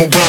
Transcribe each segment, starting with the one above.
I'm.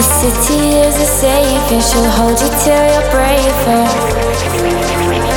The city is a savior, she'll hold you till you're braver.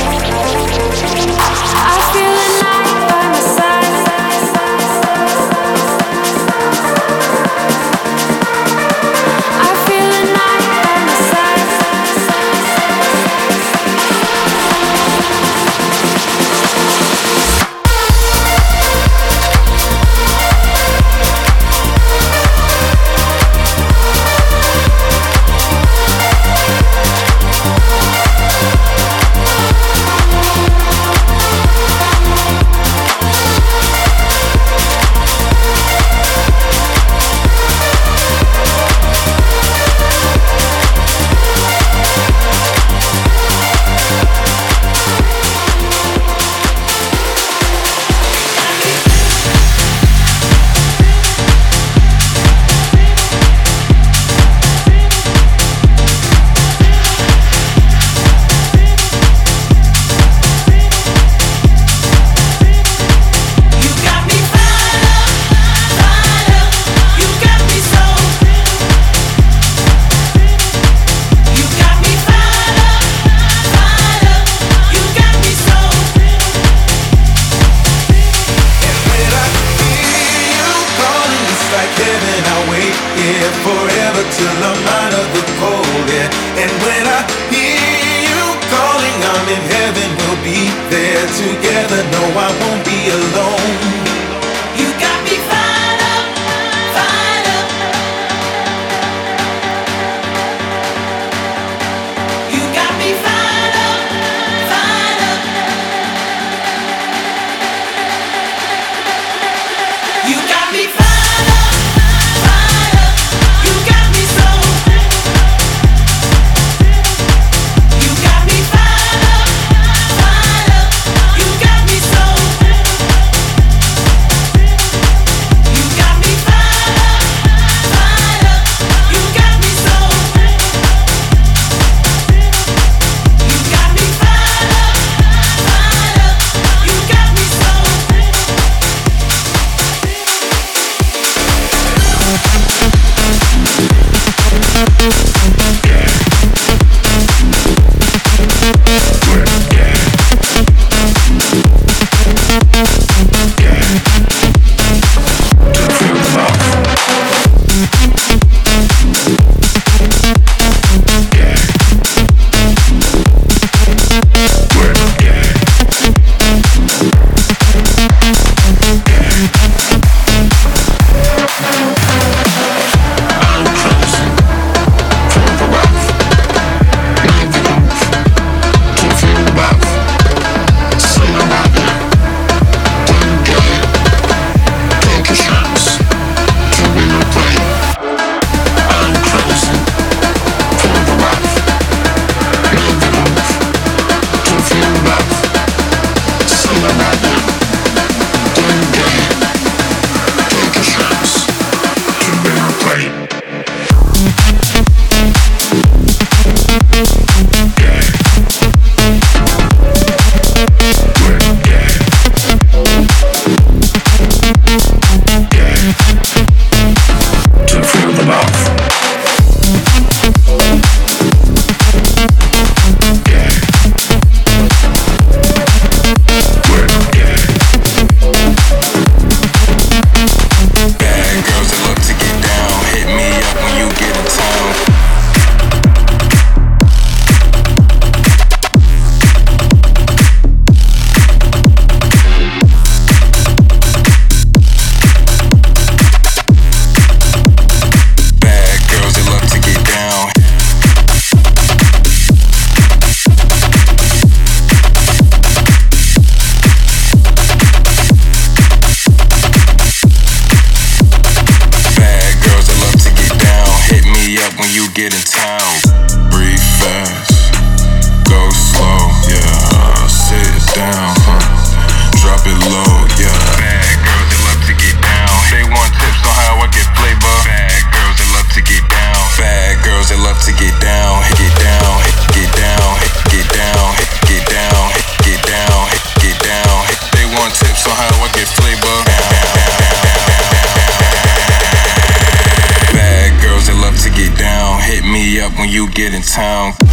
Town.